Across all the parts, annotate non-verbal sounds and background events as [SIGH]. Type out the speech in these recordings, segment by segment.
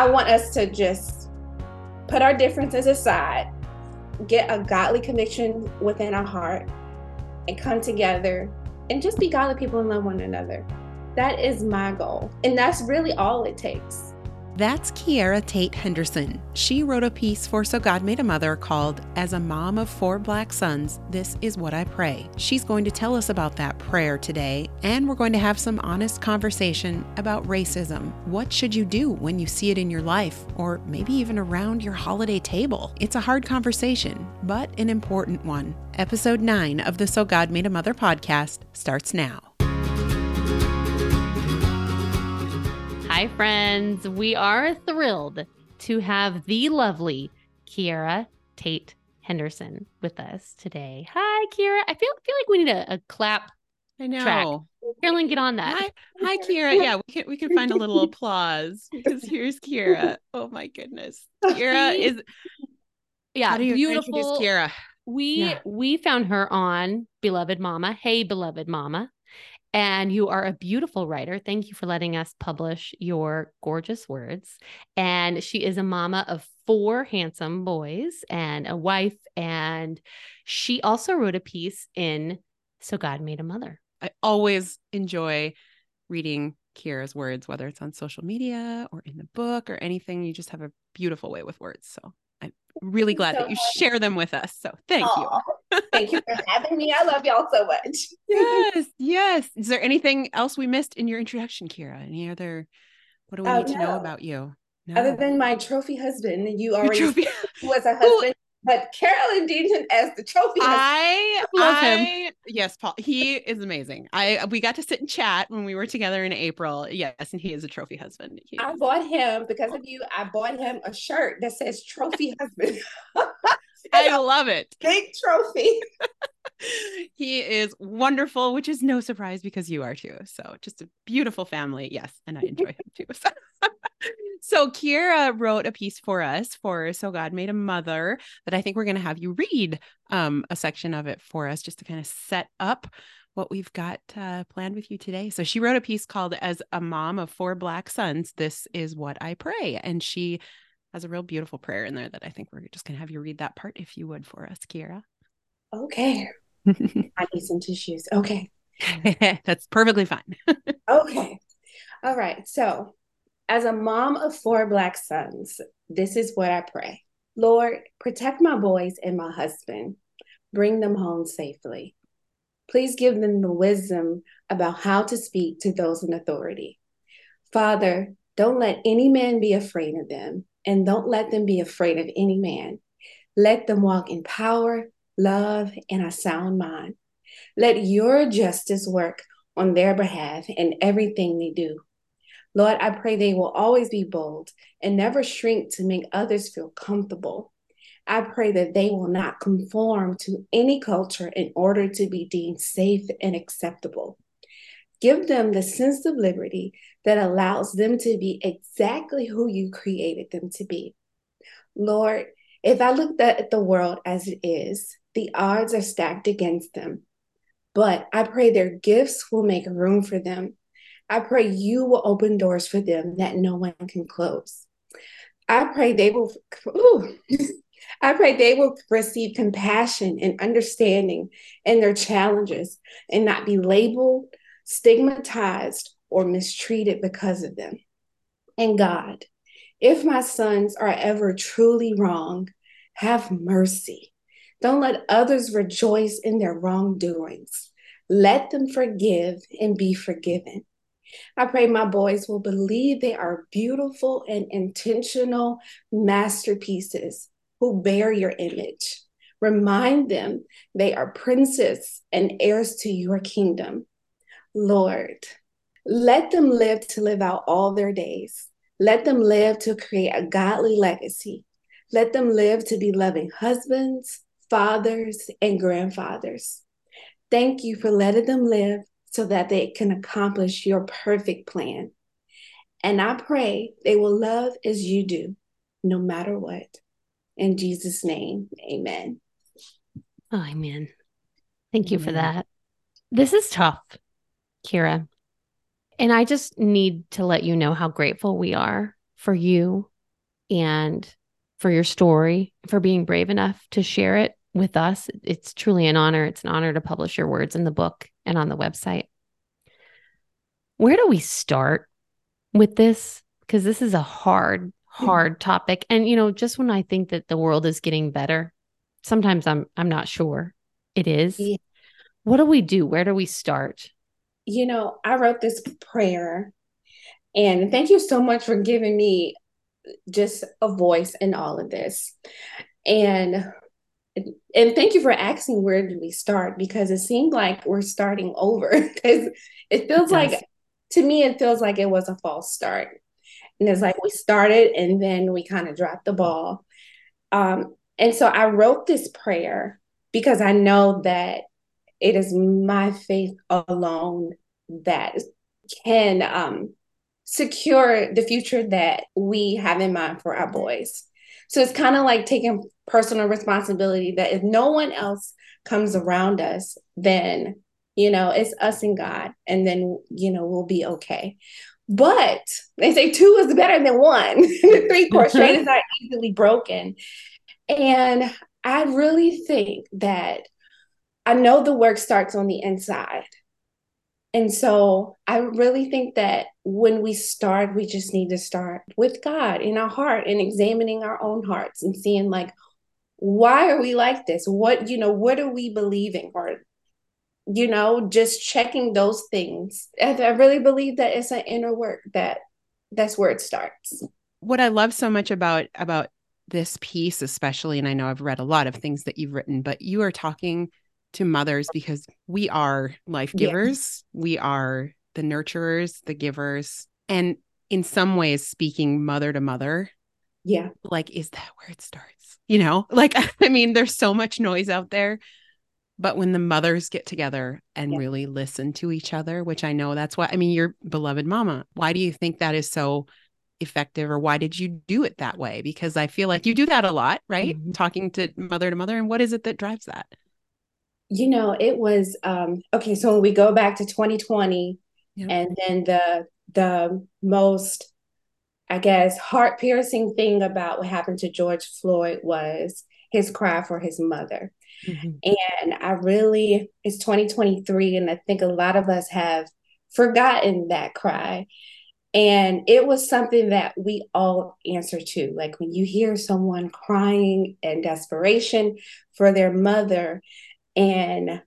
I want us to just put our differences aside, get a godly conviction within our heart, and come together and just be godly people and love one another. That is my goal. And that's really all it takes. That's Kierra Tate Henderson. She wrote a piece for So God Made a Mother called As a Mom of Four Black Sons, This is What I Pray. She's going to tell us about that prayer today, and we're going to have some honest conversation about racism. What should you do when you see it in your life, or maybe even around your holiday table? It's a hard conversation, but an important one. Episode 9 of the So God Made a Mother podcast starts now. Hi, friends. We are thrilled to have the lovely Kierra Tate Henderson with us today. Hi, Kierra. I feel feel like we need a, a clap. I know. Track. Carolyn, get on that. Hi, hi, Kierra. Yeah, we can we can find a little [LAUGHS] applause because here's Kierra. Oh my goodness, Kierra is yeah beautiful. Kierra. We yeah. we found her on Beloved Mama. Hey, Beloved Mama. And you are a beautiful writer. Thank you for letting us publish your gorgeous words. And she is a mama of four handsome boys and a wife. And she also wrote a piece in So God Made a Mother. I always enjoy reading Kierra's words, whether it's on social media or in the book or anything. You just have a beautiful way with words. So really glad so that you share them with us. So thank Aww. you. [LAUGHS] thank you for having me. I love y'all so much. yes, yes. Is there anything else we missed in your introduction, Kierra? Any other? What do we oh, need no. to know about you? No. Other than my trophy husband, you already trophy- was a [LAUGHS] husband but Carolyn Deaton as the trophy. I love I, him. Yes, Paul. He is amazing. I we got to sit and chat when we were together in April. Yes, and he is a trophy husband. He I bought him because of you. I bought him a shirt that says trophy husband. [LAUGHS] I love it. [LAUGHS] Big trophy. [LAUGHS] he is wonderful, which is no surprise because you are too. So just a beautiful family. Yes. And I enjoy him too. So. So Kierra wrote a piece for us for So God Made a Mother that I think we're going to have you read um, a section of it for us just to kind of set up what we've got uh, planned with you today. So she wrote a piece called As a Mom of Four Black Sons, This is What I Pray. And she has a real beautiful prayer in there that I think we're just going to have you read that part if you would for us, Kierra. Okay. I need some tissues. Okay. [LAUGHS] That's perfectly fine. [LAUGHS] okay. All right. So, as a mom of four Black sons, this is what I pray Lord, protect my boys and my husband, bring them home safely. Please give them the wisdom about how to speak to those in authority. Father, don't let any man be afraid of them, and don't let them be afraid of any man. Let them walk in power, love, and a sound mind. Let your justice work on their behalf in everything they do. Lord, I pray they will always be bold and never shrink to make others feel comfortable. I pray that they will not conform to any culture in order to be deemed safe and acceptable. Give them the sense of liberty that allows them to be exactly who you created them to be. Lord, if I look at the world as it is, the odds are stacked against them. But I pray their gifts will make room for them I pray you will open doors for them that no one can close. I pray they will, ooh, [LAUGHS] I pray they will receive compassion and understanding in their challenges and not be labeled, stigmatized, or mistreated because of them. And God, if my sons are ever truly wrong, have mercy. Don't let others rejoice in their wrongdoings. Let them forgive and be forgiven. I pray my boys will believe they are beautiful and intentional masterpieces who bear your image. Remind them they are princes and heirs to your kingdom. Lord, let them live to live out all their days. Let them live to create a godly legacy. Let them live to be loving husbands, fathers, and grandfathers. Thank you for letting them live so that they can accomplish your perfect plan. And I pray they will love as you do, no matter what. In Jesus' name, amen. Oh, amen. Thank you amen. for that. This is tough, Kierra. And I just need to let you know how grateful we are for you and for your story, for being brave enough to share it with us. It's truly an honor. It's an honor to publish your words in the book and on the website. Where do we start with this? Because this is a hard, hard topic. And you know, just when I think that the world is getting better, sometimes I'm I'm not sure it is. Yeah. What do we do? Where do we start? You know, I wrote this prayer and thank you so much for giving me just a voice in all of this. And and thank you for asking where did we start because it seemed like we're starting over [LAUGHS] because it feels it like to me it feels like it was a false start. And it's like we started and then we kind of dropped the ball. Um, and so i wrote this prayer because i know that it is my faith alone that can um, secure the future that we have in mind for our boys. So it's kind of like taking personal responsibility that if no one else comes around us, then, you know, it's us and God, and then, you know, we'll be okay. But they say two is better than one. [LAUGHS] the three cord mm-hmm. straight is not easily broken. And I really think that I know the work starts on the inside. And so I really think that when we start, we just need to start with God in our heart and examining our own hearts and seeing, like, why are we like this? What, you know, what are we believing? Or, you know, just checking those things. And I really believe that it's an inner work that that's where it starts. What I love so much about about this piece, especially, and I know I've read a lot of things that you've written, but you are talking to mothers because we are life givers. We are the nurturers, the givers. And in some ways, speaking mother to mother. Yeah. Like, is that where it starts? You know, [LAUGHS] like, I mean, there's so much noise out there. But when the mothers get together and yeah. really listen to each other, which I know that's why, I mean, your beloved mama, why do you think that is so effective or why did you do it that way? Because I feel like you do that a lot, right? Mm-hmm. Talking to mother to mother. And what is it that drives that? you know, it was um, okay. So when we go back to 2020, and then the the most, I guess, heart piercing thing about what happened to George Floyd was his cry for his mother. Mm-hmm. And I really, it's 2023, and I think a lot of us have forgotten that cry. And it was something that we all answer to. Like when you hear someone crying in desperation for their mother, and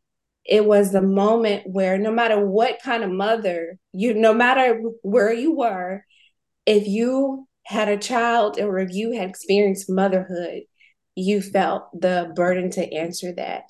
it was the moment where no matter what kind of mother you no matter where you were if you had a child or if you had experienced motherhood you felt the burden to answer that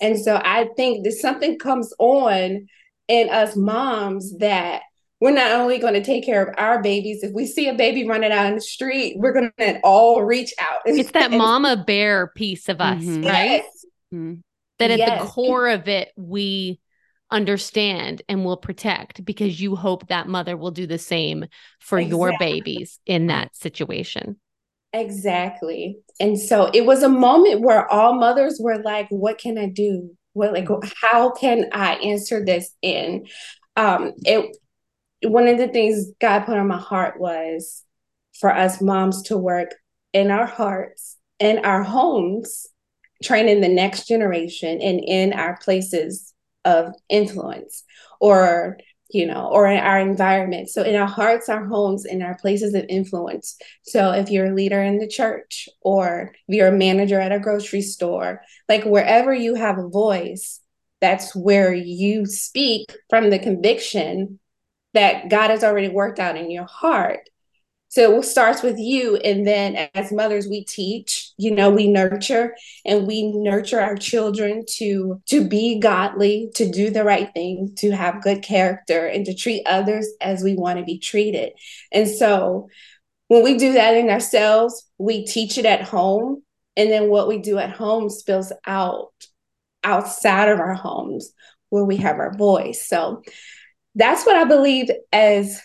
and so i think that something comes on in us moms that we're not only going to take care of our babies if we see a baby running out in the street we're going to all reach out it's that [LAUGHS] mama bear piece of us mm-hmm. right yes. mm-hmm that at yes. the core of it we understand and will protect because you hope that mother will do the same for exactly. your babies in that situation. Exactly. And so it was a moment where all mothers were like, what can I do? What like how can I answer this in? Um it one of the things God put on my heart was for us moms to work in our hearts, in our homes, training the next generation and in our places of influence or you know or in our environment. So in our hearts our homes in our places of influence. So if you're a leader in the church or if you're a manager at a grocery store like wherever you have a voice that's where you speak from the conviction that God has already worked out in your heart so it starts with you. And then as mothers, we teach, you know, we nurture and we nurture our children to to be godly, to do the right thing, to have good character, and to treat others as we want to be treated. And so when we do that in ourselves, we teach it at home. And then what we do at home spills out outside of our homes where we have our voice. So that's what I believe as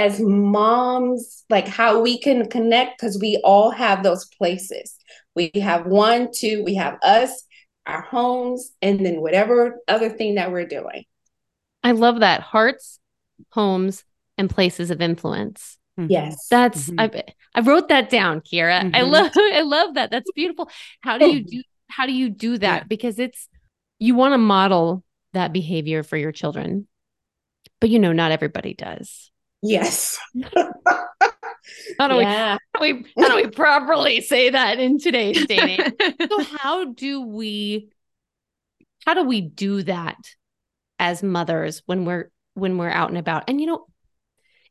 as moms, like how we can connect because we all have those places. We have one, two, we have us, our homes, and then whatever other thing that we're doing. I love that. Hearts, homes, and places of influence. Yes. That's Mhm. I I wrote that down, Kierra. I Mhm. love [LAUGHS] I love that. That's beautiful. How do you do how do you do that? Yeah. Because it's you want to model that behavior for your children. But you know, not everybody does. Yes. [LAUGHS] How do we yeah. how do we how do we properly say that in today's day and age? [LAUGHS] so how do we how do we do that as mothers when we're when we're out and about and you know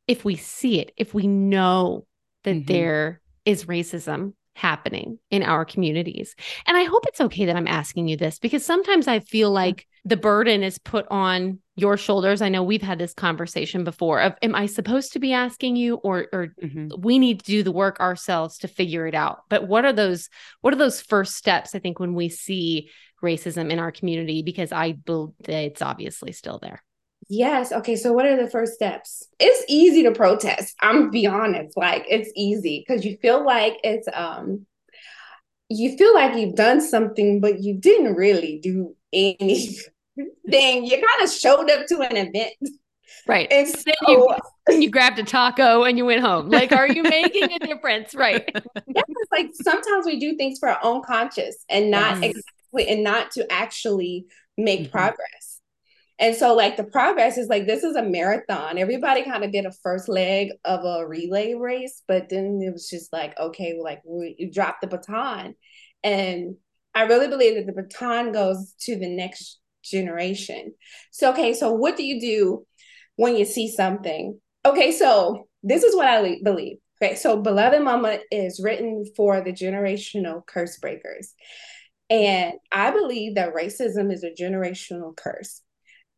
if we see it if we know that Mhm. there is racism happening in our communities and i hope it's okay that i'm asking you this because sometimes i feel like the burden is put on your shoulders i know we've had this conversation before of am i supposed to be asking you or or Mhm. we need to do the work ourselves to figure it out but what are those what are those first steps i think when we see racism in our community because i believe it's obviously still there Yes. Okay. So, what are the first steps? It's easy to protest. I'm gonna be honest. Like, it's easy because you feel like it's um, you feel like you've done something, but you didn't really do anything. You kind of showed up to an event, right and Then so [LAUGHS] you, you grabbed a taco and you went home like are you making a difference right [LAUGHS] yeah, it's like sometimes we do things for our own conscience and not Yes. exactly and not to actually make Mhm. progress. And so like the progress is like this is a marathon. Everybody kind of did a first leg of a relay race, but then it was just like, okay, well, like we, you dropped the baton. And I really believe that the baton goes to the next generation. So okay, so what do you do when you see something? Okay, so this is what I believe. Okay, so Beloved Mama is written for the generational curse breakers. And I believe that racism is a generational curse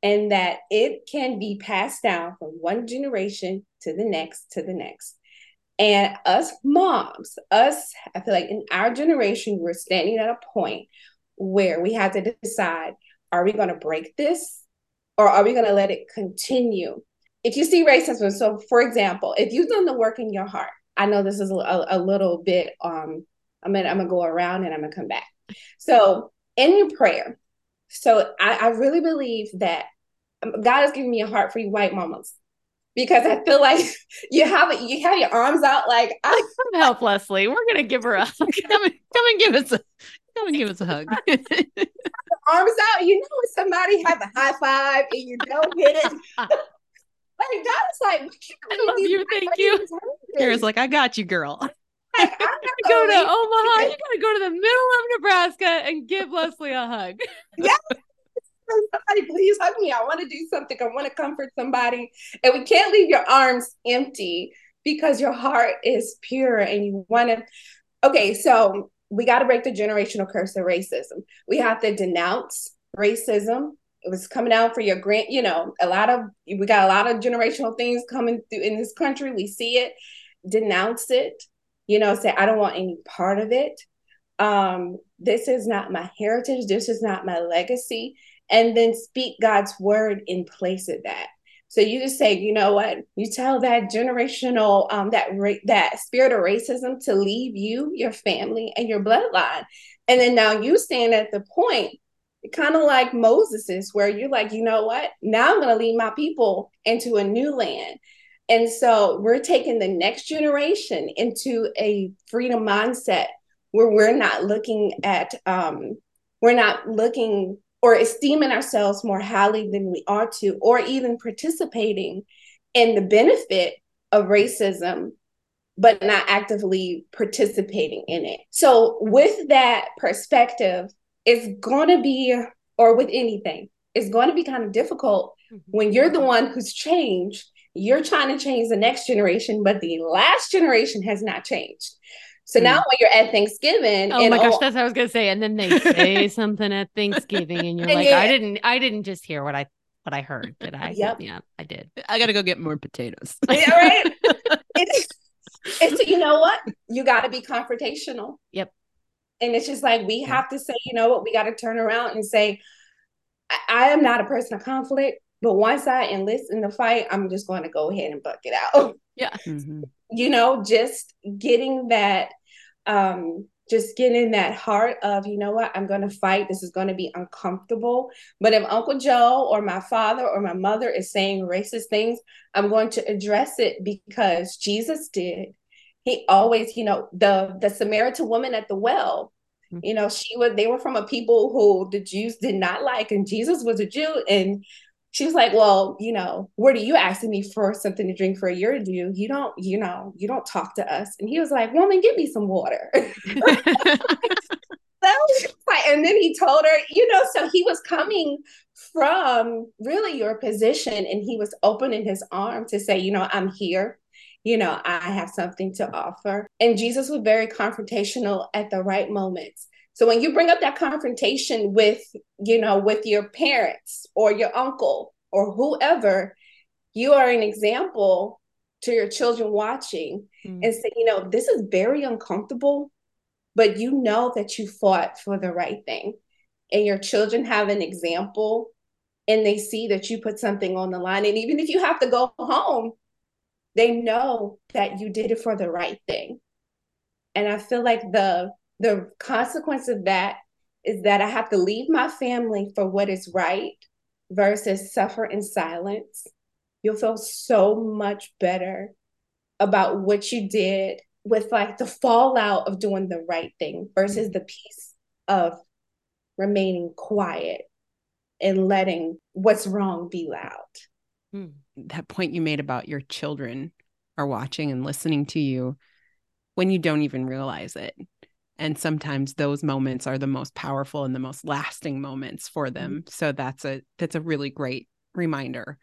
and that it can be passed down from one generation to the next to the next. And us moms, us, I feel like in our generation, we're standing at a point where we have to decide are we going to break this or are we going to let it continue? If you see racism, so for example, if you've done the work in your heart, I know this is a, a little bit, um, I'm gonna, I'm gonna go around and I'm gonna come back. So in your prayer, so I, I really believe that um, God has given me a heart for you white mamas because I feel like [LAUGHS] you have it, you have your arms out like I, come help leslie we're gonna give her a hug [LAUGHS] come and come and give us a come and give us a hug. [LAUGHS] arms out. You know when somebody have a high five and you don't get it. Like God is like, I love you, thank you. Kara's like, I got you, girl. I'm not go to gonna omaha you gotta go to the middle of nebraska and give leslie a hug [LAUGHS] Yeah. somebody please hug me. I want to do something. I want to comfort somebody. And we can't leave your arms empty because your heart is pure and you want to. Okay, so we got to break the generational curse of racism. We have to denounce racism. It was coming out for your grant, you know, a lot of we got a lot of generational things coming through in this country. We see it, denounce it, you know, say, I don't want any part of it. Um, this is not my heritage, this is not my legacy and then speak God's word in place of that. So you just say, you know what? You tell that generational, um, that ra- that spirit of racism to leave you, your family, and your bloodline, and then now you stand at the point, kind of like Moses is, where you're like, you know what? Now I'm going to lead my people into a new land. And so we're taking the next generation into a freedom mindset where we're not looking at, um, we're not looking or esteeming ourselves more highly than we ought to, or even participating in the benefit of racism, but not actively participating in it. So, with that perspective, it's going to be, or with anything, it's going to be kind of difficult when you're the one who's changed. You're trying to change the next generation, but the last generation has not changed. So now mm. when you're at Thanksgiving, Oh and my gosh, all- that's what I was gonna say. And then they say [LAUGHS] something at Thanksgiving, and you're And like, you- I didn't, I didn't just hear what I what I heard, did I? Yep. Yeah, I did. I gotta go get more potatoes. [LAUGHS] yeah, right? [LAUGHS] it's, it's you know what? You got to be confrontational. Yep. And it's just like we Yeah. have to say, you know what? We got to turn around and say, I, I am not a person of conflict, but once I enlist in the fight, I'm just going to go ahead and buck it out. [LAUGHS] Yeah. Mhm. you know, just getting that, um, just getting that heart of, you know what, I'm going to fight. This is going to be uncomfortable. But if Uncle Joe or my father or my mother is saying racist things, I'm going to address it because Jesus did. He always, you know, the the Samaritan woman at the well, mm-hmm. you know, she was they were from a people who the Jews did not like, and Jesus was a Jew, and she was like, Well, you know, what are you asking me for something to drink for a year to do? You don't, you know, you don't talk to us. And he was like, Woman, give me some water. [LAUGHS] so, and then he told her, you know, so he was coming from really your position and he was opening his arm to say, you know, I'm here. You know, I have something to offer. And Jesus was very confrontational at the right moments. So when you bring up that confrontation with, you know, with your parents or your uncle or whoever, you are an example to your children watching mm. and say, you know, this is very uncomfortable, but you know that you fought for the right thing. And your children have an example and they see that you put something on the line. And even if you have to go home, they know that you did it for the right thing. And I feel like the the consequence of that is that I have to leave my family for what is right versus suffer in silence. You'll feel so much better about what you did with like the fallout of doing the right thing versus the peace of remaining quiet and letting what's wrong be loud. Hmm. That point you made about your children are watching and listening to you when you don't even realize it and sometimes those moments are the most powerful and the most lasting moments for mm-hmm. them so that's a that's a really great reminder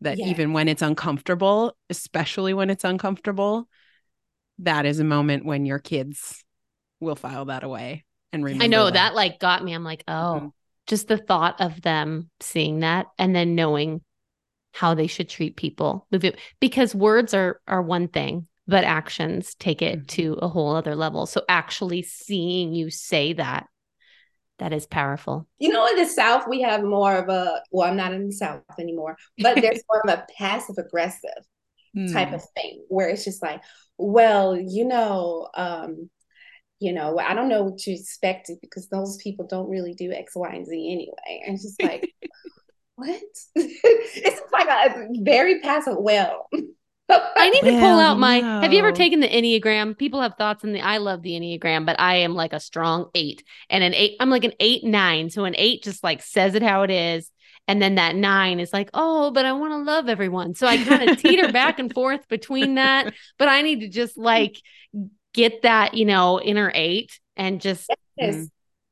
that yes. even when it's uncomfortable especially when it's uncomfortable that is a moment when your kids will file that away and remember I know that, that like got me I'm like oh mm-hmm. just the thought of them seeing that and then knowing how they should treat people because words are are one thing but actions take it mm-hmm. to a whole other level. So actually seeing you say that, that is powerful. You know, in the South, we have more of a, well, I'm not in the South anymore, but there's [LAUGHS] more of a passive aggressive mm. type of thing where it's just like, well, you know, um, you know, I don't know what you expected because those people don't really do X, Y, and Z anyway. And it's just like, [LAUGHS] what? [LAUGHS] it's like a very passive, well, I need to pull out my. No. Have you ever taken the Enneagram? People have thoughts in the. I love the Enneagram, but I am like a strong eight, and an eight. I'm like an eight nine. So an eight just like says it how it is, and then that nine is like, oh, but I want to love everyone. So I kind of [LAUGHS] teeter back and forth between that. But I need to just like get that, you know, inner eight and just. Yes. Mm,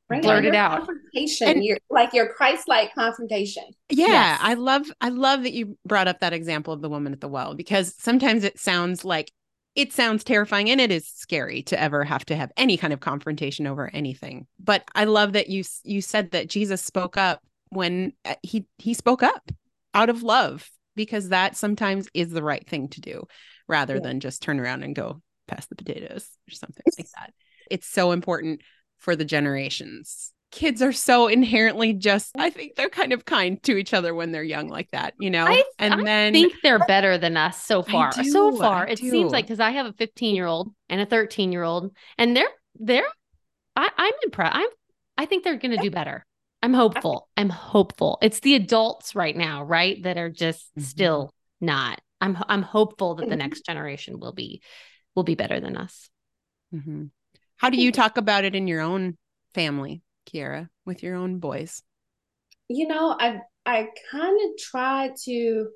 blurt it out. confrontation and, you're like your christ-like confrontation. Yeah yes. i love i love that you brought up that example of the woman at the well because sometimes it sounds like it sounds terrifying and it is scary to ever have to have any kind of confrontation over anything. But i love that you you said that jesus spoke up when uh, he he spoke up out of love because that sometimes is the right thing to do rather yeah. than just turn around and go pass the potatoes or something like that. It's so important for the generations. Kids are so inherently just, I think they're kind of kind to each other when they're young like that, you know? I, and I then I think they're better than us so far. Do, so far. It seems like because I have a 15 year old and a 13 year old, and they're, they're, I, I'm impressed. I'm, I think they're going to do better. I'm hopeful. I'm hopeful. It's the adults right now, right? That are just mm-hmm. still not. I'm I'm hopeful that the mm-hmm. next generation will be will be better than us. Mm-hmm. How do you talk about it in your own family, Kierra, with your own boys? You know, I I kind of try to.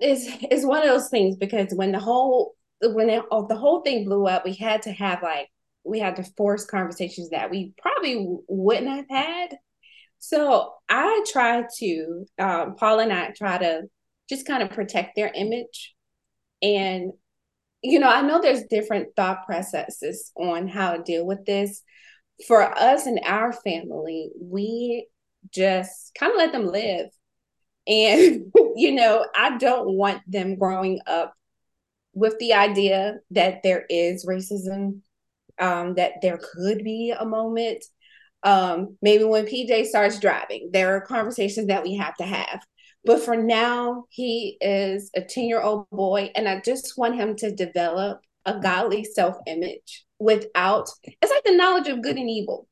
It's it's one of those things because when the whole when it, oh, the whole thing blew up, we had to have like we had to force conversations that we probably wouldn't have had. So I try to, um, Paul and I try to just kind of protect their image and you know, I know there's different thought processes on how to deal with this. For us and our family, we just kind of let them live. And, [LAUGHS] you know, I don't want them growing up with the idea that there is racism, um, that there could be a moment. Um, maybe when PJ starts driving, there are conversations that we have to have. But for now, he is a 10 year old boy, and I just want him to develop a godly self image without it's like the knowledge of good and evil.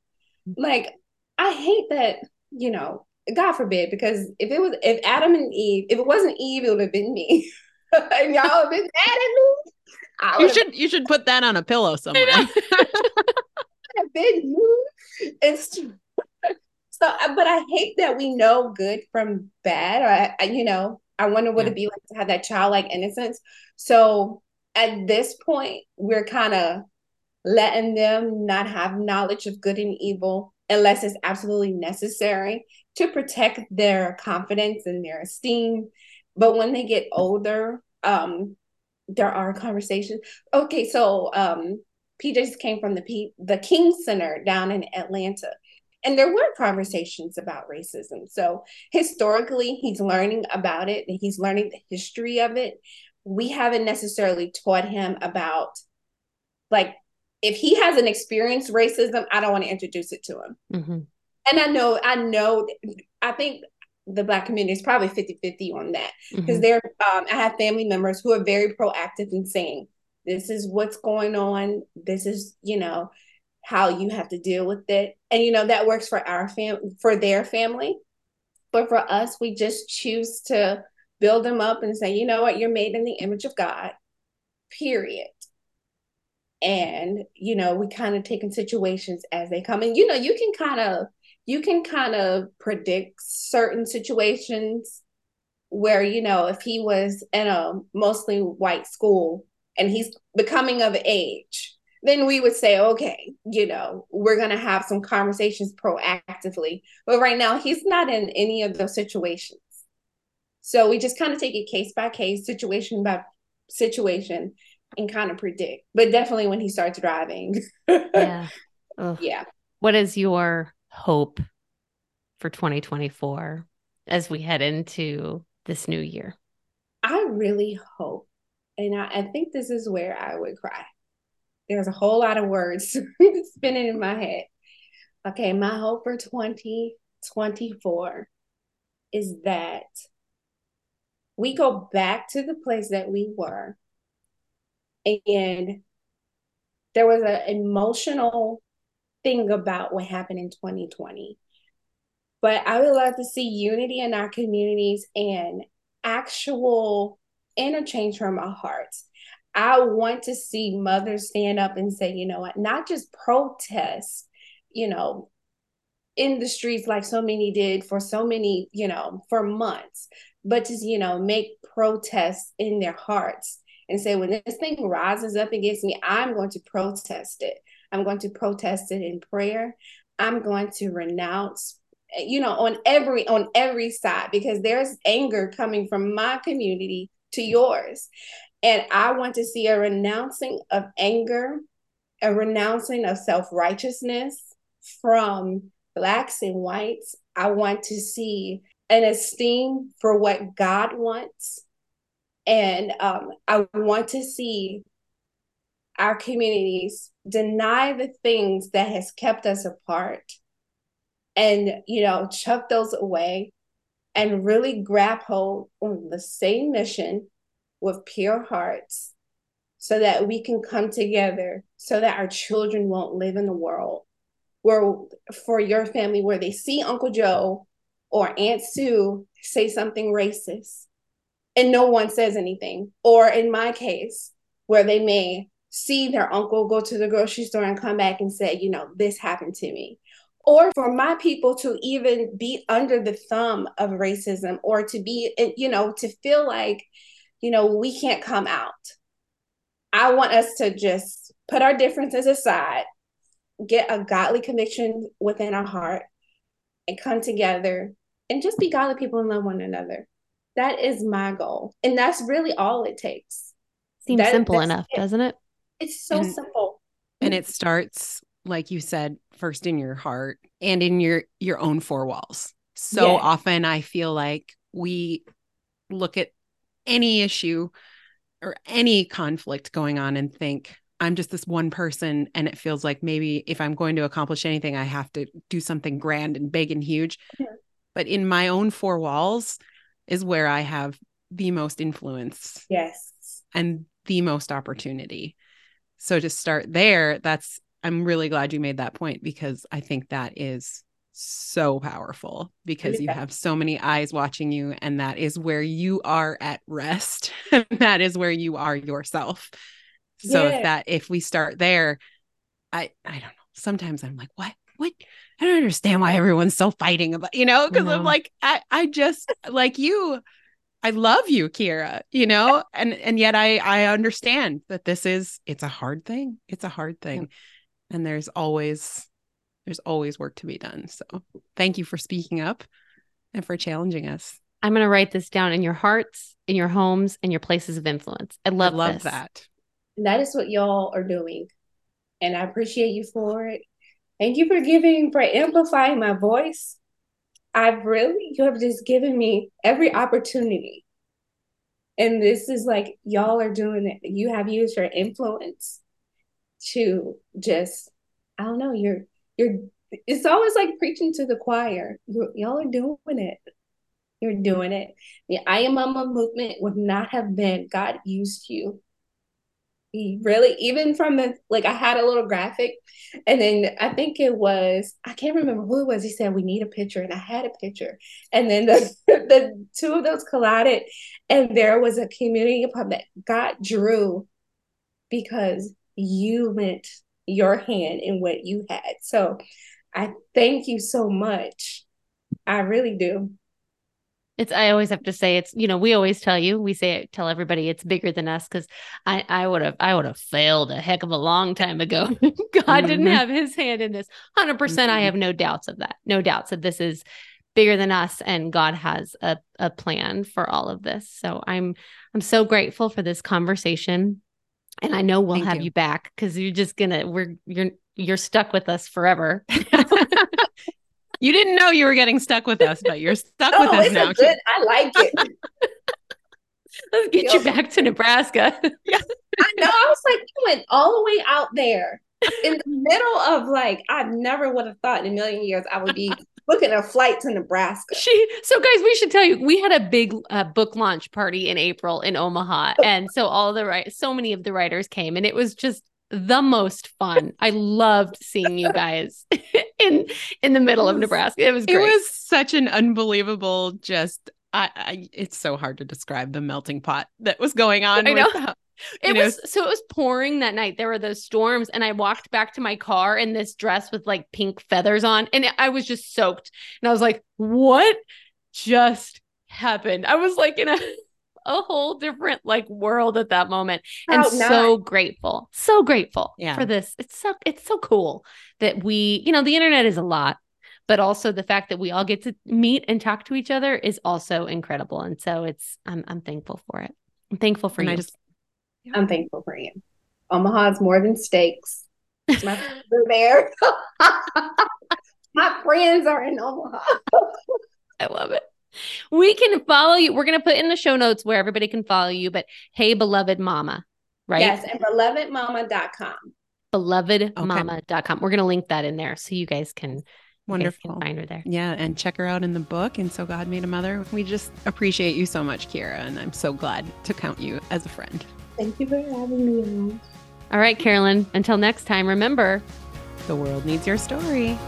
Like I hate that, you know, God forbid, because if it was if Adam and Eve, if it wasn't Eve, it would have been me. [LAUGHS] and y'all have been mad at me. You should you should put that on a pillow somewhere. [LAUGHS] have been you. It's so, but I hate that we know good from bad. I, I you know, I wonder what yeah. it'd be like to have that childlike innocence. So at this point, we're kind of letting them not have knowledge of good and evil unless it's absolutely necessary to protect their confidence and their esteem. But when they get older, um, there are conversations. Okay, so um, just came from the P- the King Center down in Atlanta, and there were conversations about racism. So historically, he's learning about it, and he's learning the history of it. We haven't necessarily taught him about like if he hasn't experienced racism, I don't want to introduce it to him. Mm-hmm. And I know, I know, I think the black community is probably 50 50 on that because mm-hmm. there um, i have family members who are very proactive in saying this is what's going on this is you know how you have to deal with it. And you know that works for our family for their family. But for us we just choose to build them up and say you know what? You're made in the image of god period. And you know we kind of take in situations as they come. And you know you can kind of you can kind of predict certain situations where you know if he was in a mostly white school and he's becoming of age then we would say okay you know we're going to have some conversations proactively but right now he's not in any of those situations so we just kind of take it case by case situation by situation and kind of predict but definitely when he starts driving yeah [LAUGHS] Ugh. yeah what is your hope for 2024 as we head into this new year? I really hope, and I, I think this is where I would cry. There's a whole lot of words [LAUGHS] spinning in my head. Okay, my hope for 2024 is that we go back to the place that we were and there was an emotional thing about what happened in 2020. But I would love to see unity in our communities and actual interchange from our hearts. I want to see mothers stand up and say, you know what, not just protest, you know, in the streets like so many did for so many, you know, for months, but just, you know, make protests in their hearts and say, when this thing rises up against me, I'm going to protest it. I'm going to protest it in prayer. I'm going to renounce you know on every on every side because there's anger coming from my community to yours and i want to see a renouncing of anger a renouncing of self-righteousness from blacks and whites. I want to see an esteem for what god wants. And um, i want to see our communities deny the things that has kept us apart and you know chuck those away and really grab hold on the same mission with pure hearts so that we can come together so that our children won't live in the world where for your family where they see uncle joe or aunt sue say something racist and no one says anything or in my case where they may see their uncle go to the grocery store and come back and say, you know, this happened to me. Or for my people to even be under the thumb of racism or to be, you know, to feel like, you know, we can't come out. I want us to just put our differences aside, get a godly conviction within our heart, and come together and just be godly people and love one another. That is my goal. And that's really all it takes. Seems that, simple enough, it. doesn't it? It's so and, simple. And it starts, like you said, first in your heart and in your your own four walls. So yeah. often I feel like we look at any issue or any conflict going on and think, I'm just this one person. And it feels like maybe if I'm going to accomplish anything, I have to do something grand and big and huge. Yeah. But in my own four walls is where I have the most influence. Yes. And the most opportunity. So to start there, that's I'm really glad you made that point because I think that is so powerful because you have so many eyes watching you and that is where you are at rest [LAUGHS] that is where you are yourself. So yeah. if that if we start there i i don't know sometimes i'm like what? What? I don't understand why everyone's so fighting about you know because i'm like i i just like you i love you kira you know? And and yet i i understand that this is it's a hard thing. It's a hard thing. Yeah. and there's always there's always work to be done. So thank you for speaking up and for challenging us. I'm going to write this down in your hearts, in your homes, and your places of influence. I love, I love this. that. that is what y'all are doing. And I appreciate you for it. Thank you for giving, for amplifying my voice. I've really, you have just given me every opportunity. And this is like, y'all are doing it. You have used your influence to just, I don't know, you're you're it's always like preaching to the choir. you y'all are doing it. You're doing it. The I am Mama movement would not have been. God used you. He really, even from the like, I had a little graphic, and then I think it was I can't remember who it was. He said we need a picture, and I had a picture, and then the [LAUGHS] the two of those collided, and there was a community pub that God drew because you went your hand in what you had. So I thank you so much. I really do. It's I always have to say it's you know we always tell you we say tell everybody it's bigger than us because I I would have I would have failed a heck of a long time ago. [LAUGHS] God mm-hmm. didn't have His hand in this. 100 percent. I mm-hmm. have no doubts of that. No doubts that this is bigger than us and God has a a plan for all of this. So I'm I'm so grateful for this conversation and I know we'll Thank have you, you back because you're just gonna we're you're you're stuck with us forever. [LAUGHS] [LAUGHS] you didn't know you were getting stuck with us, but you're stuck no, with us now. Good, I like it. [LAUGHS] Let's get you back to Nebraska. yeah. I know. I was like, you went all the way out there in the middle of like, I never would have thought in a million years I would be booking a flight to Nebraska. She so guys, we should tell you we had a big uh, book launch party in April in Omaha, and so all the right, so many of the writers came, and it was just the most fun. [LAUGHS] I loved seeing you guys [LAUGHS] in in the middle of Nebraska. It was great. It was such an unbelievable just I, I, it's so hard to describe the melting pot that was going on. I know. It know? was so it was pouring that night. There were those storms, and I walked back to my car in this dress with like pink feathers on, and I was just soaked. And I was like, "What just happened?" I was like in a [LAUGHS] a whole different like world at that moment, and so grateful, so grateful yeah. for this. It's so it's so cool that we, you know, the internet is a lot, but also the fact that we all get to meet and talk to each other is also incredible. And so it's I'm I'm thankful for it. I'm thankful for and you. I just I'm thankful for you. Omaha's more than steaks. My friends are there. [LAUGHS] My friends are in Omaha. [LAUGHS] I love it. We can follow you. We're going to put in the show notes where everybody can follow you, but hey, beloved mama, right? Yes, and belovedmama.com. Belovedmama.com. We're going to link that in there so you guys can Wonderful. Can find her there. Yeah. And check her out in the book. And so God made a mother. We just appreciate you so much, Kierra. And I'm so glad to count you as a friend. Thank you for having me. All right, Carolyn. Until next time, remember the world needs your story.